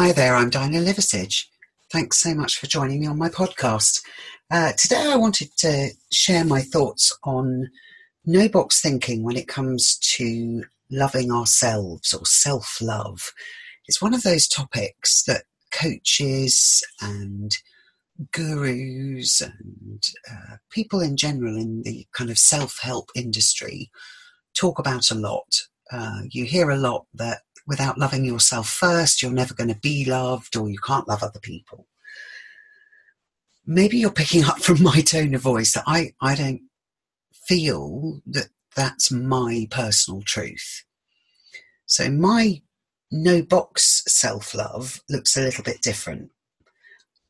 Hi there, I'm Dinah Liversidge. Thanks so much for joining me on my podcast. Uh, today I wanted to share my thoughts on no box thinking when it comes to loving ourselves or self love. It's one of those topics that coaches and gurus and uh, people in general in the kind of self help industry talk about a lot. Uh, you hear a lot that without loving yourself first, you're never going to be loved or you can't love other people. Maybe you're picking up from my tone of voice that I, I don't feel that that's my personal truth. So my no box self love looks a little bit different.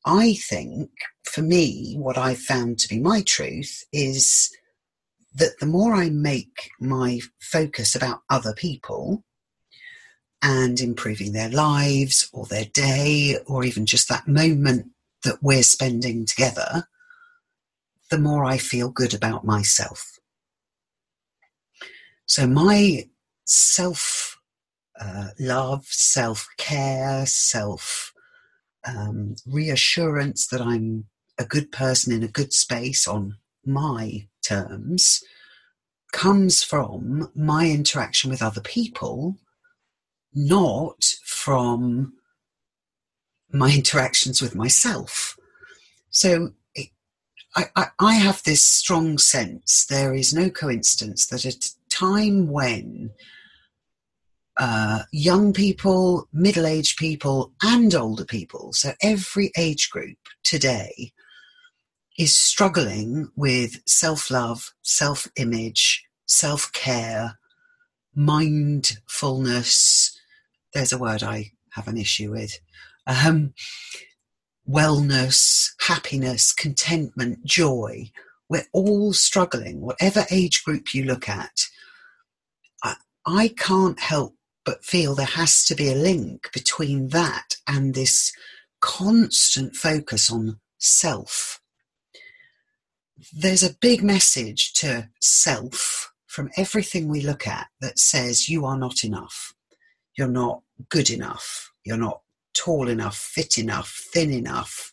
I think for me, what I've found to be my truth is that the more I make my focus about other people, and improving their lives or their day or even just that moment that we're spending together, the more I feel good about myself. So, my self uh, love, self care, self um, reassurance that I'm a good person in a good space on my terms comes from my interaction with other people not from my interactions with myself. So I, I, I, have this strong sense there is no coincidence that at a time when uh, young people, middle aged people, and older people, so every age group today, is struggling with self love, self image, self care, mindfulness, there's a word I have an issue with. Um, wellness, happiness, contentment, joy. We're all struggling, whatever age group you look at. I, I can't help but feel there has to be a link between that and this constant focus on self. There's a big message to self from everything we look at that says you are not enough you're not good enough, you're not tall enough, fit enough, thin enough,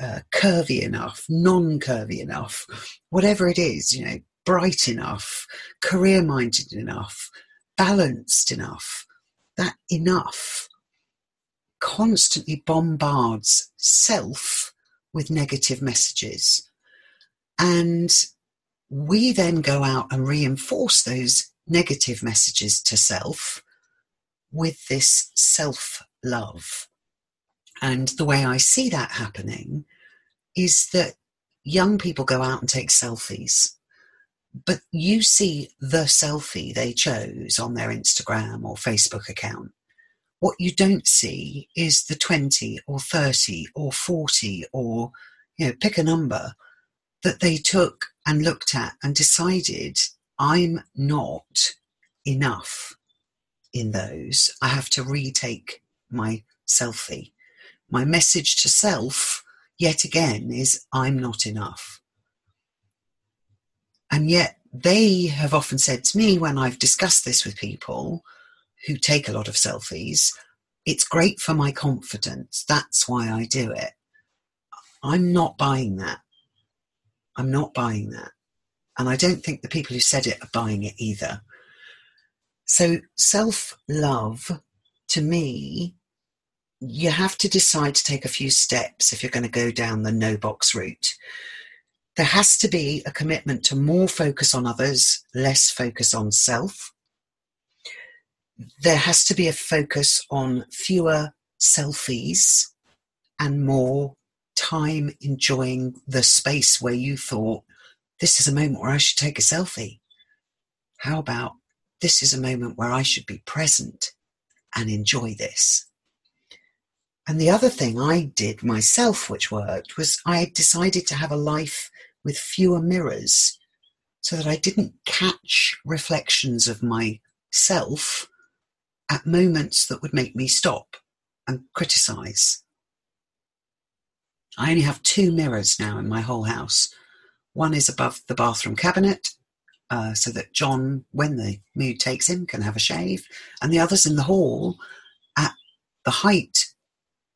uh, curvy enough, non curvy enough, whatever it is, you know, bright enough, career minded enough, balanced enough. That enough constantly bombards self with negative messages. And we then go out and reinforce those negative messages to self with this self love. And the way I see that happening is that young people go out and take selfies, but you see the selfie they chose on their Instagram or Facebook account. What you don't see is the 20 or 30 or 40 or, you know, pick a number that they took and looked at and decided I'm not enough in those, I have to retake my selfie. My message to self, yet again, is I'm not enough. And yet, they have often said to me when I've discussed this with people who take a lot of selfies, it's great for my confidence. That's why I do it. I'm not buying that. I'm not buying that. And I don't think the people who said it are buying it either. So, self love to me, you have to decide to take a few steps if you're going to go down the no box route. There has to be a commitment to more focus on others, less focus on self. There has to be a focus on fewer selfies and more time enjoying the space where you thought, this is a moment where I should take a selfie. How about this is a moment where I should be present and enjoy this. And the other thing I did myself, which worked, was I decided to have a life with fewer mirrors so that I didn't catch reflections of myself at moments that would make me stop and criticize. I only have two mirrors now in my whole house. One is above the bathroom cabinet, uh, so that John, when the mood takes him, can have a shave, and the others in the hall at the height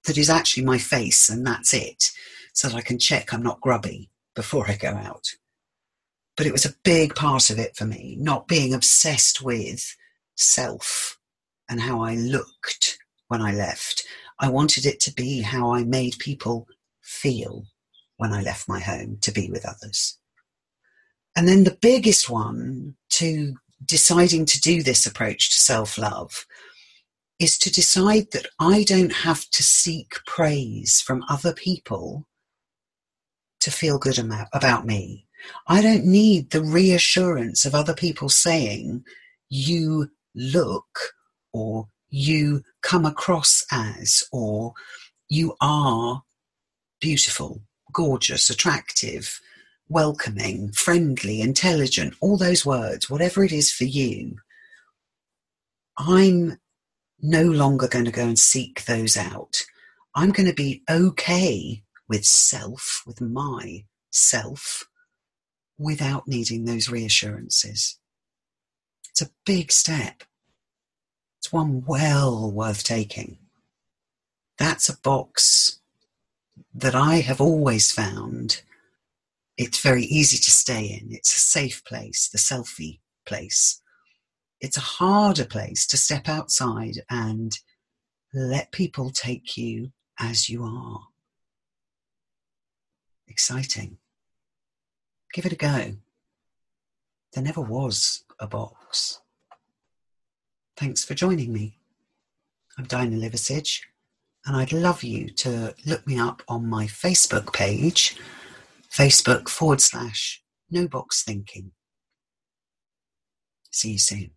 that is actually my face and that's it, so that I can check I'm not grubby before I go out. But it was a big part of it for me, not being obsessed with self and how I looked when I left. I wanted it to be how I made people feel when I left my home to be with others. And then the biggest one to deciding to do this approach to self love is to decide that I don't have to seek praise from other people to feel good about me. I don't need the reassurance of other people saying, you look, or you come across as, or you are beautiful, gorgeous, attractive, welcoming, friendly, intelligent, all those words, whatever it is for you, I'm no longer going to go and seek those out. I'm going to be okay with self, with my self, without needing those reassurances. It's a big step. It's one well worth taking. That's a box that I have always found it's very easy to stay in. It's a safe place, the selfie place. It's a harder place to step outside and let people take you as you are. Exciting. Give it a go. There never was a box. Thanks for joining me. I'm Dinah Liversidge, and I'd love you to look me up on my Facebook page Facebook forward slash no box thinking. See you soon.